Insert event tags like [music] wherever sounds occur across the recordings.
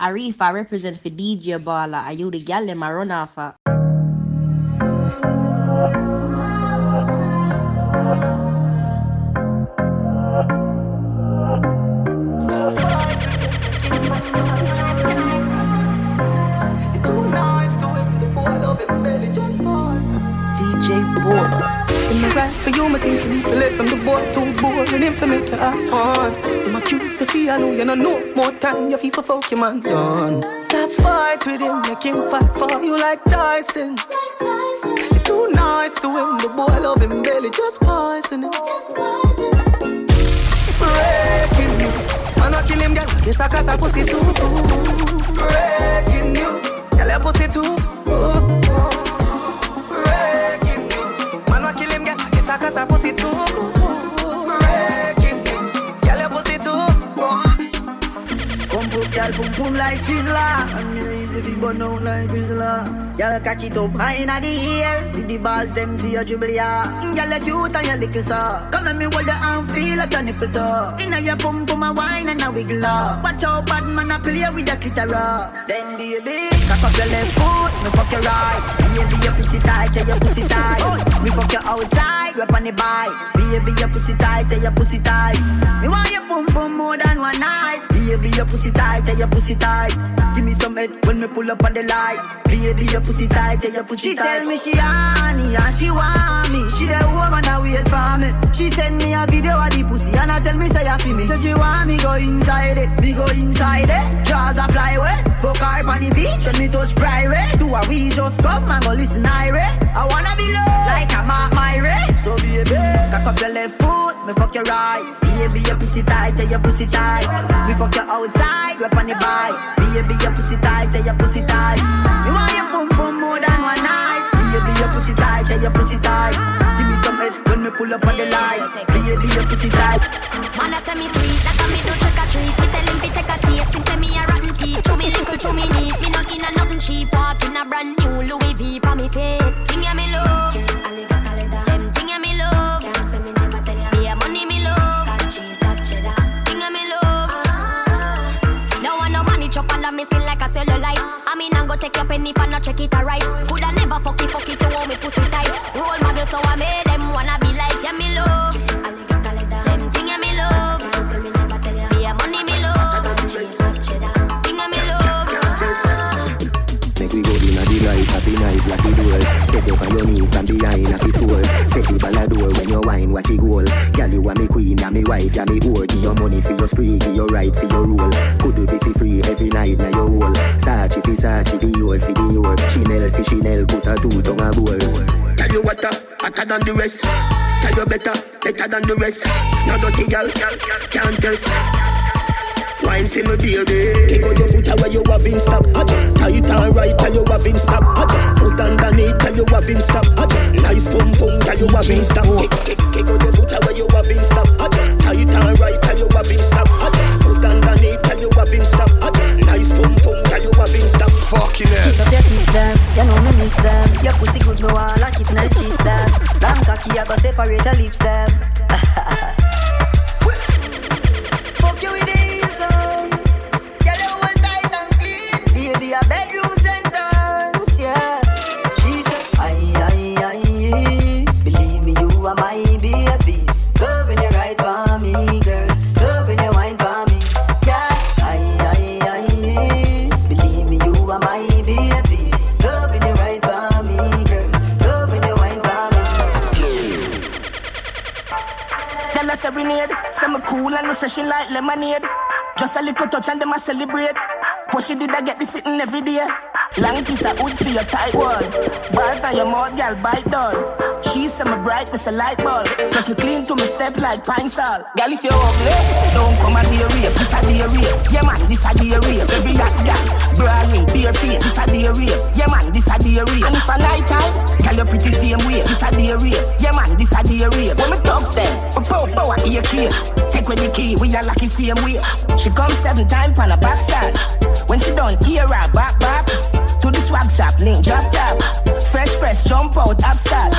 Arifa I represent for DJ Baller. Are you the gal them I run? DJ Baller. In the right for you, my think too boring him for me to have fun. My cute Sophia, know you know no more time. You feel for fuck your man done. Stop fight with him, make him fight for you like Tyson. You're too nice to him, the boy love him belly, just poison him. Breaking news, man I kill him, girl. Kiss a cause I pussy too. Breaking news, girl your pussy too. Breaking Boom boom like me no easy fi burn out like Rizla Y'all catch it up high inna the air. See the balls them for your dribble ya Y'all a cute and you little so Come let me hold your arm feel like your nipple toe. Inna your pum pum a wine and a wiggle up. Watch out bad man a play with the clitoris. Then baby cock up your left foot Me fuck your right. Baby your pussy tight tell your pussy tight. Me fuck your outside rep on the bike. Baby your pussy tight tell your pussy tight. Me want your pum pum more than one night. Baby your pussy tight tell your pussy tight. Give me some head when me pull up on the light Baby your pussy tight tell your pussy She tight tell me she honey and she want me. She the woman that wait for me. She send me a video of the pussy and I tell me say you feel me. Say she want me go inside it, me go inside it. Jaws a fly away, fuck her on the beach. When me touch private, do a we just come and go listen Ire. I wanna be low like I'm at my So me fuck your right. Baby your pussy tight, tell your pussy tight. Me fuck your outside, rep on the bike. Baby your pussy tight, tell your pussy tight. Me want your pum pum more than one night. Baby, your pussy tight, tell your pussy tight. Give me some head when me pull up on the light. Baby, your pussy tight. Man, I say me sweet, like a me do trick or treat. Me tell him fi take a taste, him say me a rotten teeth. Chew me little, chew me neat. Me not in a nothing cheap. Walk in a brand new Louis V for me fit. Thing ya me love, chop under me skin like a cellulite. I mean, I'm go take your penny for not check it alright. Coulda never fuck it, fuck it to hold me pussy tight. Role model, so I made them wanna be like yeah me love. The right, nice like the door. Set you on your knees from behind a fi score. Set the ball a door when you wine, watch it goal. Girl, you are me queen, and me wife, ya me whore. Give your money for your spree, give your right for your rule. Could do be fi free every night na your hole. Sachi fi Sachi, the your fi the your. Chanel fi Chanel, put a two tongue a bowl. Tell you what, uh, hotter than the rest. Tell you better, better than the rest. No dirty girl, can't test. Wine see me baby Kick out your foot away you have in stock I just tight and right tell you have in stock I just put underneath tell you have in stock I just nice pum pum tell you have in stock Kick, kick, kick out your foot away you have in stock I just tight and right tell you have in stock I just put underneath tell you have in stock I just nice pum pum tell you have in stock Fucking Kiss up your hips them, you know me miss them. Your pussy good, me want like it in the cheese them. Long cocky, I go separate your lips them. [laughs] lemonade. Just a little touch and them a celebrate. Push it did I get this sitting every day. Long piece of wood for your tight one. Bars now your mouth, girl, bite down. She say me bright, me say light bulb. Plus me clean to me step like pine salt. Girl, if you're ugly, don't come and be a rape. This a be a rape. Yeah man, this a be a rape. Every hot girl, brawling, bare face. This a be a rape. Yeah man, this a be a rape. And if I night time, girl, you pretty same way. This a be a rape. Yeah man, this a be a rape. When me dogs them, we pow pow at ear. Take with the key, we are lucky same way. She come seven times on a back shot. When she done hear her back back. To the swag shop, link drop top. Fresh fresh jump out upstart.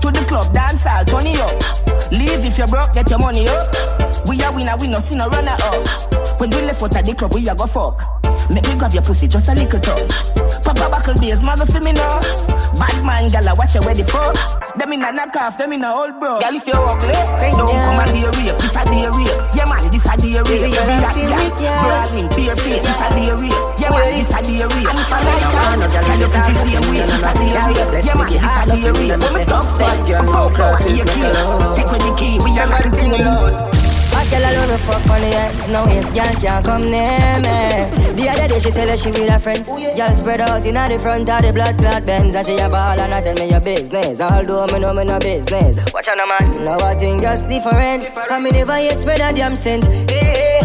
To the club dance hall, turn it up. Leave if you're broke, get your money up. We a winner, we no see no runner up. When we left out of the club, we a go fuck. Make me grab your pussy just a little touch. Papa buckle beers, mother for me now. Bad man, gala, watch your ready for. Them in a knock off, them in a old bro. Girl, if you're ugly, don't come and be a rape. This a day rape. Yeah man, this a day rape. Every hot girl, brawling, bare face. This a day rape. Yeah man, this a day rape. And if I like her, girl, you put the same way. This a day rape. Yeah man, this a day rape. When me talk, say, fuck, fuck, you kill. Take with the key, we are the thing alone. Hot girl alone me fuck on the ex Now his girl can't come near me. The other day she tell her she with her friends. Oh, girl spread out inna the front of the blood clot Benz And she a ball and I tell me your business. Although me know me no business. Watch out no man. Now I think just different. I me never yet spread a damn cent hey.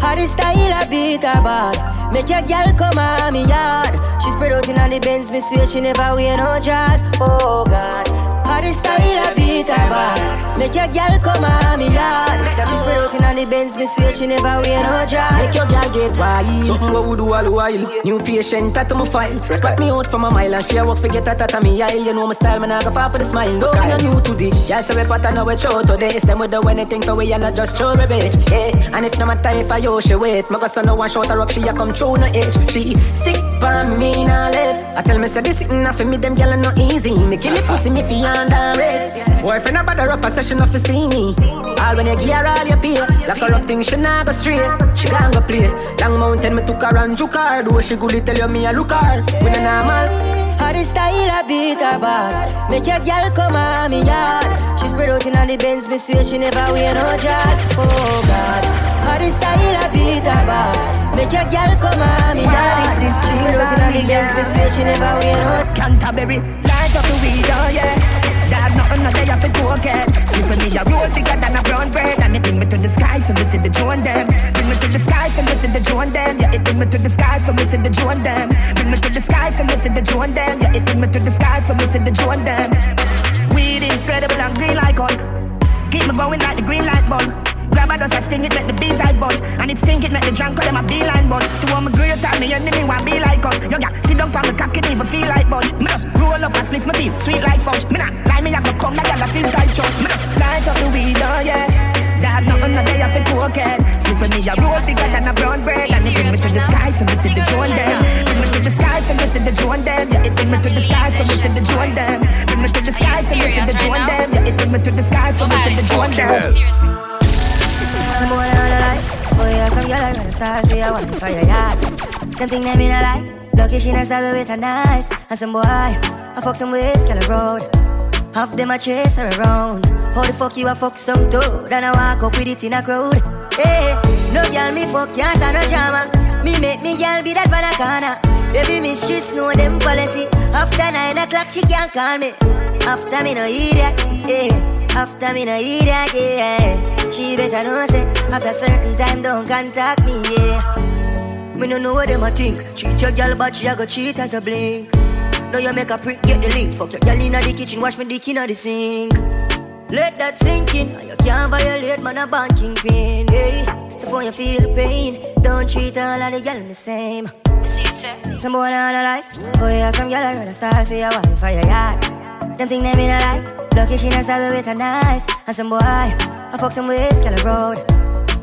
How the style I beat her bad? Make your girl come on me yard. She spread out inna the Benz Me swear she never wear no dress. Oh God. How the style I beat her bad Make your girl come on me yard. She spread out inna the Benz Me swear she never wear no dress. Make your girl get wild. Something what we do all the while. New patient tattoo my file. Spot me out from a mile And she a walk forget that at me aisle You know my style Man I go far for the smile. No me no new to this. Y'all say we pattern now we throw to this. Them we do anything for we And not just throw a bitch Yeah And it no matter if I yo she wait. Me go so no one shot her up She a come through no edge She stick by me now left. I tell me say this sitting off for me. Them gyal no easy. Me kill it pussy me fi under rest Boyfriend a bother up a session off to see me. All when you give her all you pay Lock her up things she not go straight She gon' go play. Long mountain me took her and juke her. Though she goodly tell you me a look her. We no normal. How the style I beat her bad? Make your girl come on me yard. She spread out inna the Benz Me swear she never wear no dress Oh God. How the style I beat her bad? Make your girl come on me yard. She spread out inna the Benz Me swear she never wear no Canterbury, light up the weed, oh yeah. Dad, nothing me, a roll bigger than a brown bread, and it bring me to the sky for see the drone them. Bring me to the sky for see the drone them. Yeah, it bring me to the sky for see the drone them. Bring me to the sky for see the drone them. Yeah, it bring me to the sky for see the drone them. Weed incredible and green like Hulk. Keep me going like the green light bulb. Grab a dust, I sting it, make the bees eyes bunch. And it stink it, make the drunk call them a beeline buzz. To all my great time, me enemy want be like us. Yo, yeah, sit down from the cock, it even feel like budge. Me just roll up and split my feet, sweet like fudge. Me not lie, me have to come, like I feel tight chunk. Me just light up the weed, oh yeah. Dad, nothing no day off the cocaine. Split for me, a roll bigger than a brown bread. And it bring me to the sky, for me see the drone them. Bring me to the sky, for me see the drone them. Yeah, it bring me to the sky, for me see the drone them. Bring me to the sky, for me see the drone them. Yeah, it bring me to the sky, for me see the drone them. Girl I start you One for your yard Them think them in a lie Lucky she not stab with a knife And some boy I fuck some ways, girl a road Half them a chase her around How the fuck you a fuck some toad And I walk up with it in a crowd Hey, no girl me fuck can't stand no drama Me make me girl be that banana Baby mistress know them policy After nine o'clock she can't call me After me no idiot, yeah after me no that, yeah She better know say After certain time don't contact me, yeah Me no know what them a think Treat your girl but she a go cheat as a blink. Now you make a prick get the link. Fuck your girl inna the kitchen Wash me dick inna the sink. Let that sink in. You can't violate man a banking pin, yeah So for you feel the pain. Don't treat all of the girl the same. Some boy on a life. Boy, have some girl I rather style for your wife or your yard Them think they in a life Lucky she not stab with a knife. And some boy, I fuck some ways, girl a road.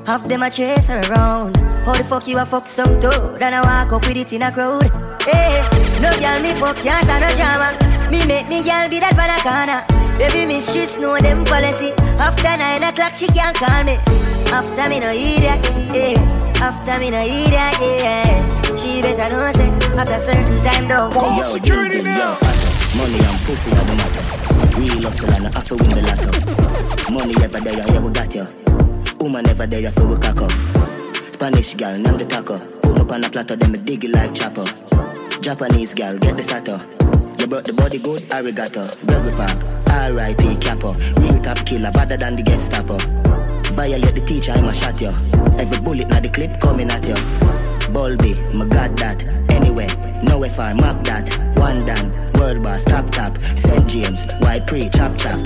Half them a chase her around. How the fuck you a fuck some toad And I walk up with it in a crowd. Hey, no girl me fuck can't no drama. Me make me girl be that banana. Baby mistress know them policy. After nine o'clock she can't call me. After me no idiot, yeah After me no idiot, yeah She better know say After certain time don't Call security now Money and pussy are the matter. Real hustle and I have to win the lotto. Money ever there, yeah, we got you. Woman never there, for we cock up. Spanish girl, name the taco. Put up on a platter, then me dig it like chopper. Japanese girl, get the sato. You brought the body good, arigato. Burger Park, R.I.P. Capo. Real top killer, better than the Gestapo. Violate the teacher, I'ma shot you. Every bullet now the clip coming at you. Bulby, my god that. Anyway, no if I mark that. One done, world boss, top top. St. James, white pre, chop chop.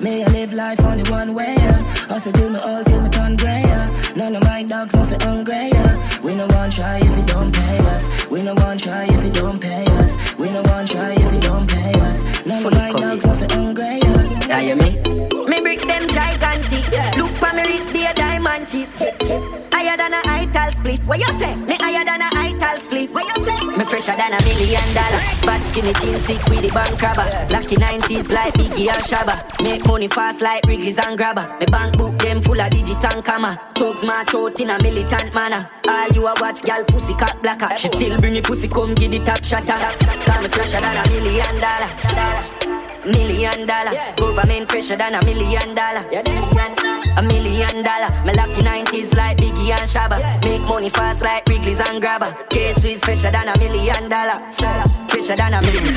May I live life only one way, yeah. Also do me all till me turn grey, yeah. None of my dogs nothing hungry, yeah. We no one try if you don't pay us. We no one try if you don't pay us. We no one try if you don't pay us. None of my dogs nothing hungry, yeah. Yeah, you me? Me brick them gigantic. Look for me wrist, be a diamond. chip. cheap. Higher than a ital split. What you say? Me higher than a ital split. What you say? Me fresher than a million dollar. Bad skinny jeans sick with the bank robber. Lucky 90s like Biggie and Shabba. Make money fast like Wrigley's and Grabber. Me bank book them full of digits and comma. Talk my throat in a militant manner. All you a watch, gal pussy cat blacker. She still bring it pussy come give the top shot. Call me fresher than a million dollar. Million dollar. Government pressure than a million dollar. Yeah, A million dollar. Me lucky 90s like Biggie and Shabba. Make money fast like Wrigley's and Grabber. Case is fresher than a million dollar. Fresher than a million.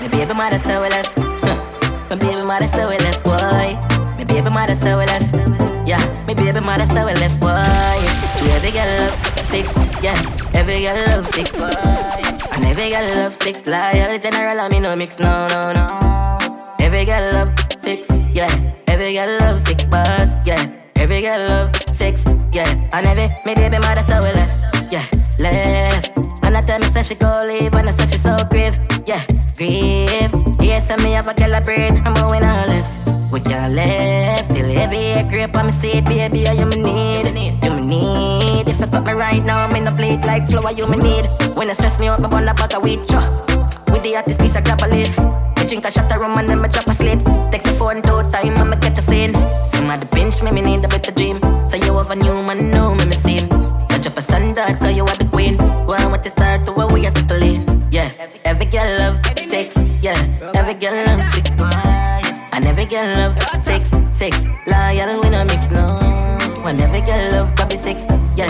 My baby mother so we left. [laughs] My baby mother so we left, boy. My baby mother so we left. Yeah, my baby mother so we left, boy. To every girl love six, yeah. Every girl love six, boy. And every girl love six loyal general, I mean no mix, no, no, no. Every girl love six, yeah. Every girl love six bars, yeah. Every girl love six, yeah. And every me baby mother so we left, yeah, left. And I tell me say she go leave, and I say she so grave, yeah, grieve. Yes, and me have a girl a brain, I'm going all left. We can't left till every grip on me seat, baby, you me need, you me right now, I'm in the plate like flour, you me need. When I stress me out, my bun a bag of weed, chop. With the hottest piece, I grab a leaf. Me drink a shot of rum and then me drop a slit. Text the phone two time and me get the scene. Somebody pinch me, me need a better dream. So you have a new man, know me, me see Touch up a standard, cause you are the queen. On with the start to where we are settling. Yeah, every girl love sex. Yeah, every girl love six. And every girl love six, six. Loyal, we no mix, no. Every girl love Bobby six. Yeah,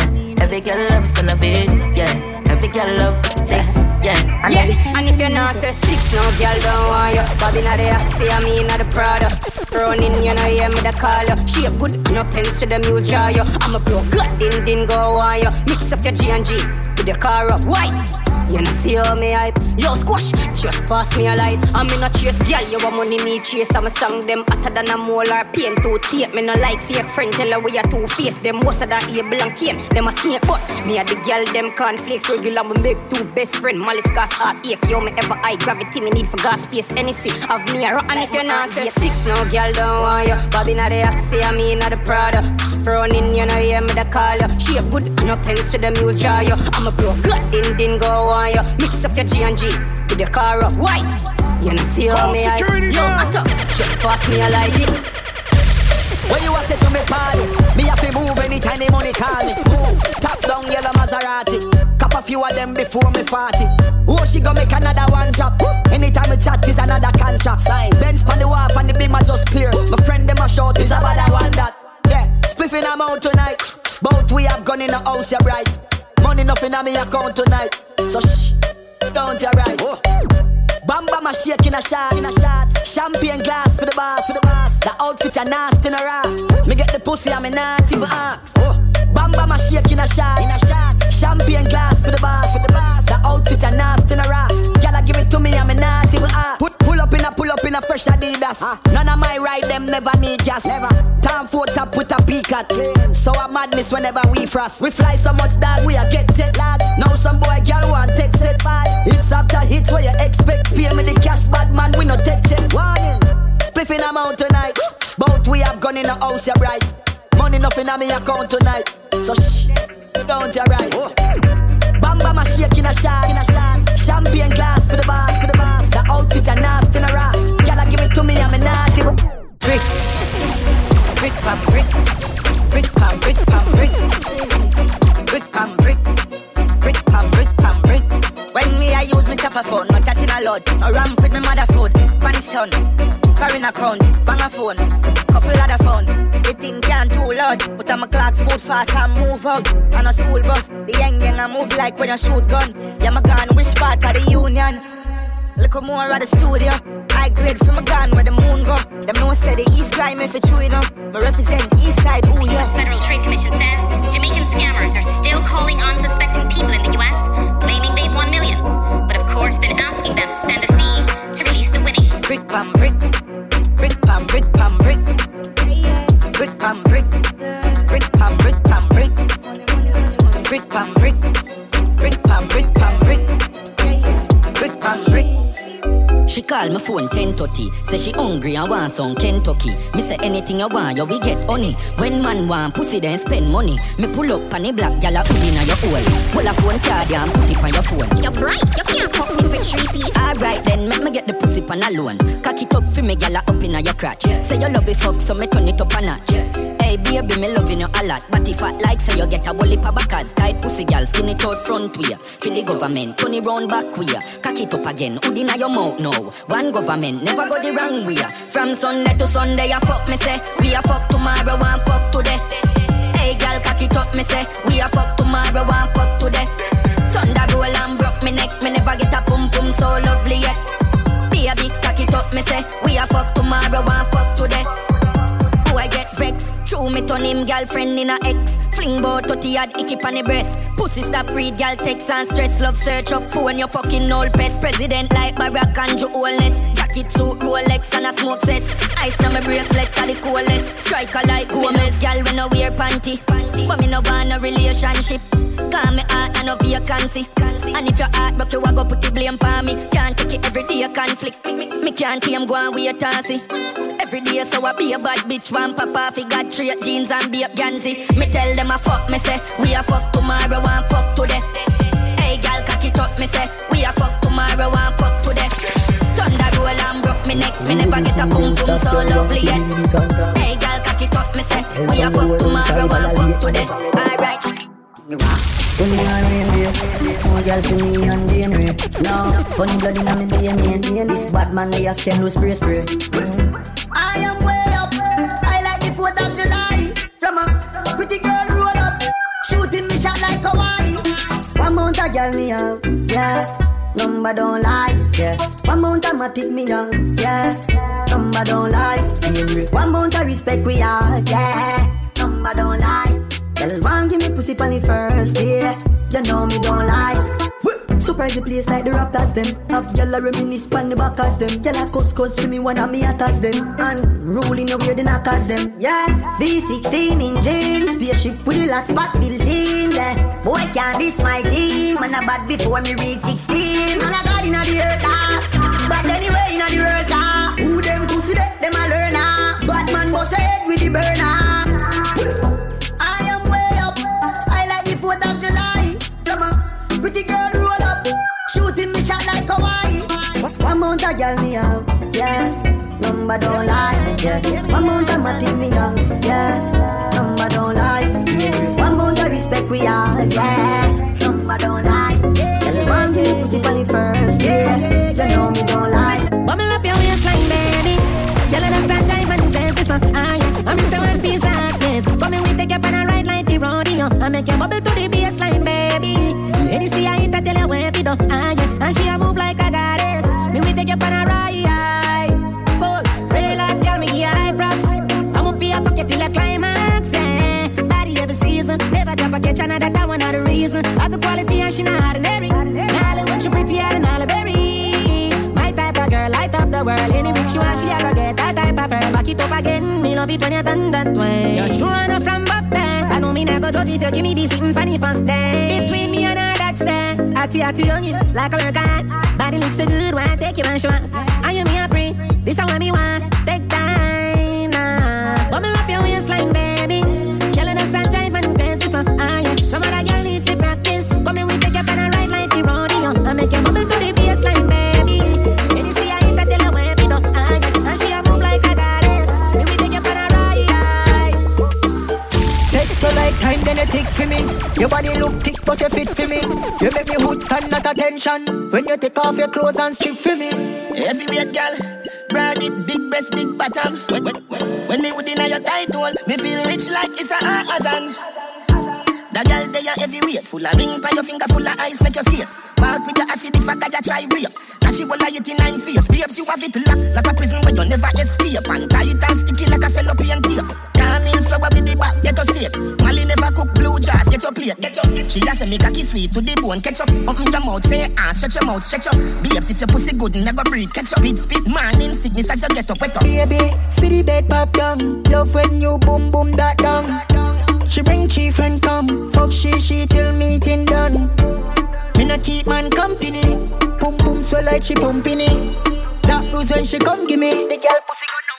every girl love son of it. Yeah. Every girl love six, yeah. And yeah, and if you're not say six, no girl don't want you. Bobby not the Oxy, I mean not the Prada. Running, you know, yeah, me the call you. A good, no pens to the muse draw you. I'm a pro, good, din din go on you. Mix up your G and G with the car up, white. You know see how me hype Yo squash, just pass me a light. I'm in a chase, girl, you want money me chase. I'm a song them hotter than a molar pain to tape Me no like fake friend, tell her we are two face. Them of that able and cane. Them a snake but me a the girl, them conflicts. Regular. Me make two best friend Malice cause heartache Yo me ever high gravity me need for gas space. Any see of me a rock. And if you're not six, no girl don't want you. Bobby not the Oxy, I mean not the Prada Running, you know, yeah, me the call you She a good, no pens to the muse draw you I'm a bro, good, din din go on you Mix up your G and G with the car up, why? You know see how me I Yo, I just pass me a light it When you a say to me party, me have to move anytime the money call me. Move, top down yellow Maserati. Cop a few of them before me party. Oh, she go make another one drop. Anytime we chat is another contract. Sign. Benz pan the wharf and the beam are just clear. My friend them a short is about that one that. Yeah, spliffing a mount tonight. Both we have gone in the house, you're right. Money nothing on me account tonight. So shh, don't you right. Oh. Bam bam a shake in a shot, in a shot. Champagne glass for the boss, for the boss. The outfit a nasty in a ass. Me get the pussy, I'm not even ask. Oh. Bam bam a shake in a shot, in a shot. Champagne glass for the boss, for the boss. The outfit a nasty in a ass. Gyal give it to me, I'm not even ask. Put pull up in a pull up in a fresh Adidas. Ah. None of my ride them never need gas. Never. Time for top with a peak at. So a madness whenever we frost. We fly so much that we a get jet lag. Now some boy girl want take set bad. Hits after hits where you expect. Pay me the cash, bad man, we no take check. Warning. Spliffing amount tonight. Both we have gone in the house, you're right. Money nothing on me account tonight. So shh, don't you right. Oh. Bam bam a shake in a shot. Champagne glass for the boss, for the boss. The outfit a nasty it to a. Brick, brick pam brick, brick pam brick pam brick, brick pam brick, brick pam brick pam brick. When me I use me chopper phone, no chatting a lot. No ramp with me mother food, Spanish town, foreign account, bang a phone, couple other phone. Can't too loud, but I'm a clock boot fast and move out. On a school bus, the young I move like when you shoot gun. Yeah, my gun, which part of the union? Look more at the studio. I grade from a gun where the moon go. Them no say the east crime if it's true enough. Me represent east side, ooh The yeah. U.S. Federal Trade Commission says Jamaican scammers are still calling unsuspecting people in the U.S., claiming they've won millions, but of course then asking them to send a fee to release the winnings. Brick brick, brick She call my phone 1030. Say she hungry and want some Kentucky. Me say anything you want, you we get honey. When man want pussy, then spend money. Me pull up on the black gal a in your hole. Pull a phone card and put it on your phone. You're bright, you can't fuck me for three piece. Alright then, make me get the pussy pan alone. Cock it up for me, gal up in your crotch. Say you love it fuck, so me turn it up a notch. Hey baby, me loving you a lot. But if I like say you get a bully pa backers, tight pussy gal, skin it out front way. Feel the government, turn it round back way. Cock it up again, hood inna your mouth now. One government, never go the wrong way. From Sunday to Sunday, I fuck me say. We a fuck tomorrow, one fuck today. Hey gal, cock it up, me say. We a fuck tomorrow, one fuck today. Thunder roll and broke me neck, me never get a pum pum so lovely yet. Baby, cock it up, me say. We a fuck tomorrow, one fuck today. I get vexed. True me turn him girlfriend in a ex. Fling bout 30 yard icky on the breast. Pussy stop read gal text and stress. Love search up phone your fucking old best. President like Barack and Joe Oldness. Jacket suit Rolex and a smoke cess. Ice na my bracelet are the coolest. Striker like Gomez. Gal when no wear panty. But me no want a relationship. Call me heart and no vacancy. And if your heart broke, you a go put the blame on me. Can't take it every day a conflict. Me, can't tame go and wait and see. Every day so I be a bad bitch. One papa fi got straight jeans and be a Gansy. Me tell them I fuck me say we a fuck tomorrow and fuck today. Hey gal cock it up me say we a fuck tomorrow and fuck today. Thunder roll and broke me neck. Me never get a boom boom so lovely yet. Girl see me and DNA No, funny blood inna me DNA This bad man they a scan with spray spray. I am way up. I like the 4th of July. From a pretty girl roll up. Shooting me shot like Hawaii One mount a girl me have, yeah. Number don't lie, yeah. One mount a matic me now, yeah. Number don't lie. One mount a respect we have, yeah. Number don't lie Girl, one give me pussy on the first day. You know me don't lie. Surprise the place like the Raptors them. Have gyal a reminisce pon the back as them. Gyal a cuss cuss for me when I me attacks them. And no weird the knockers them. Yeah, V16 in jeans, spaceship with the lock spot built in. Yeah. Boy can't diss my team. Man a bad before me reach 16. Man a god inna the earth ah. But anyway inna the world ah. Who them pussy they? Them a learner. Bad man bust head with the burner. Number don't lie, yeah. One mount a matic me have, yeah. Number don't lie. One mount a respect we have, yeah. Number don't lie. Tell one me pussy for the first, yeah. You know me don't lie. Bubble up your waistline, baby. Yellow the sunshine when you dance is up high. I'm just one piece of happiness. Come in, we take you on a ride like the rodeo. I make you bubble to the baseline, baby. Any see I hit, I tell you where to do. Ah, it when you done that way. You're sure enough from buff there. I know me not go judge if you give me this sitting funny first day. Between me and her, that's there. Atty atty on you, like a workout. Body looks so good, why take you and show? Are you me a pre? This is what me want. Attention when you take off your clothes and strip for me. Heavyweight girl, broad it, big breast, big bottom. When, when, when, me would in your tight hole, me feel rich like it's a Amazon. The girl they are heavyweight, full of ring by your finger, full of ice, make you skate. Walk with your acid if I got you try rape. Now she will lie it in nine face. Babes, you have it locked like a prison where you never escape. And tight and sticky like a cellophane tape. In flower with the back, get your state. Molly never cook blue jars, get your plate. Get your, she a say me cocky sweet to the bone, catch up. Open your mouth, say ah, stretch your mouth, stretch up. Babes, if your pussy good, never breathe, catch up. Spit, spit, man in sickness as you get up, wet up. Baby, see the bed pop down. Love when you boom boom that down. She bring chief and come. Fuck she, she till meeting done. Me no keep man company. Pum pum swell like she pumping it. Top bruise when she come give me. The girl pussy gonna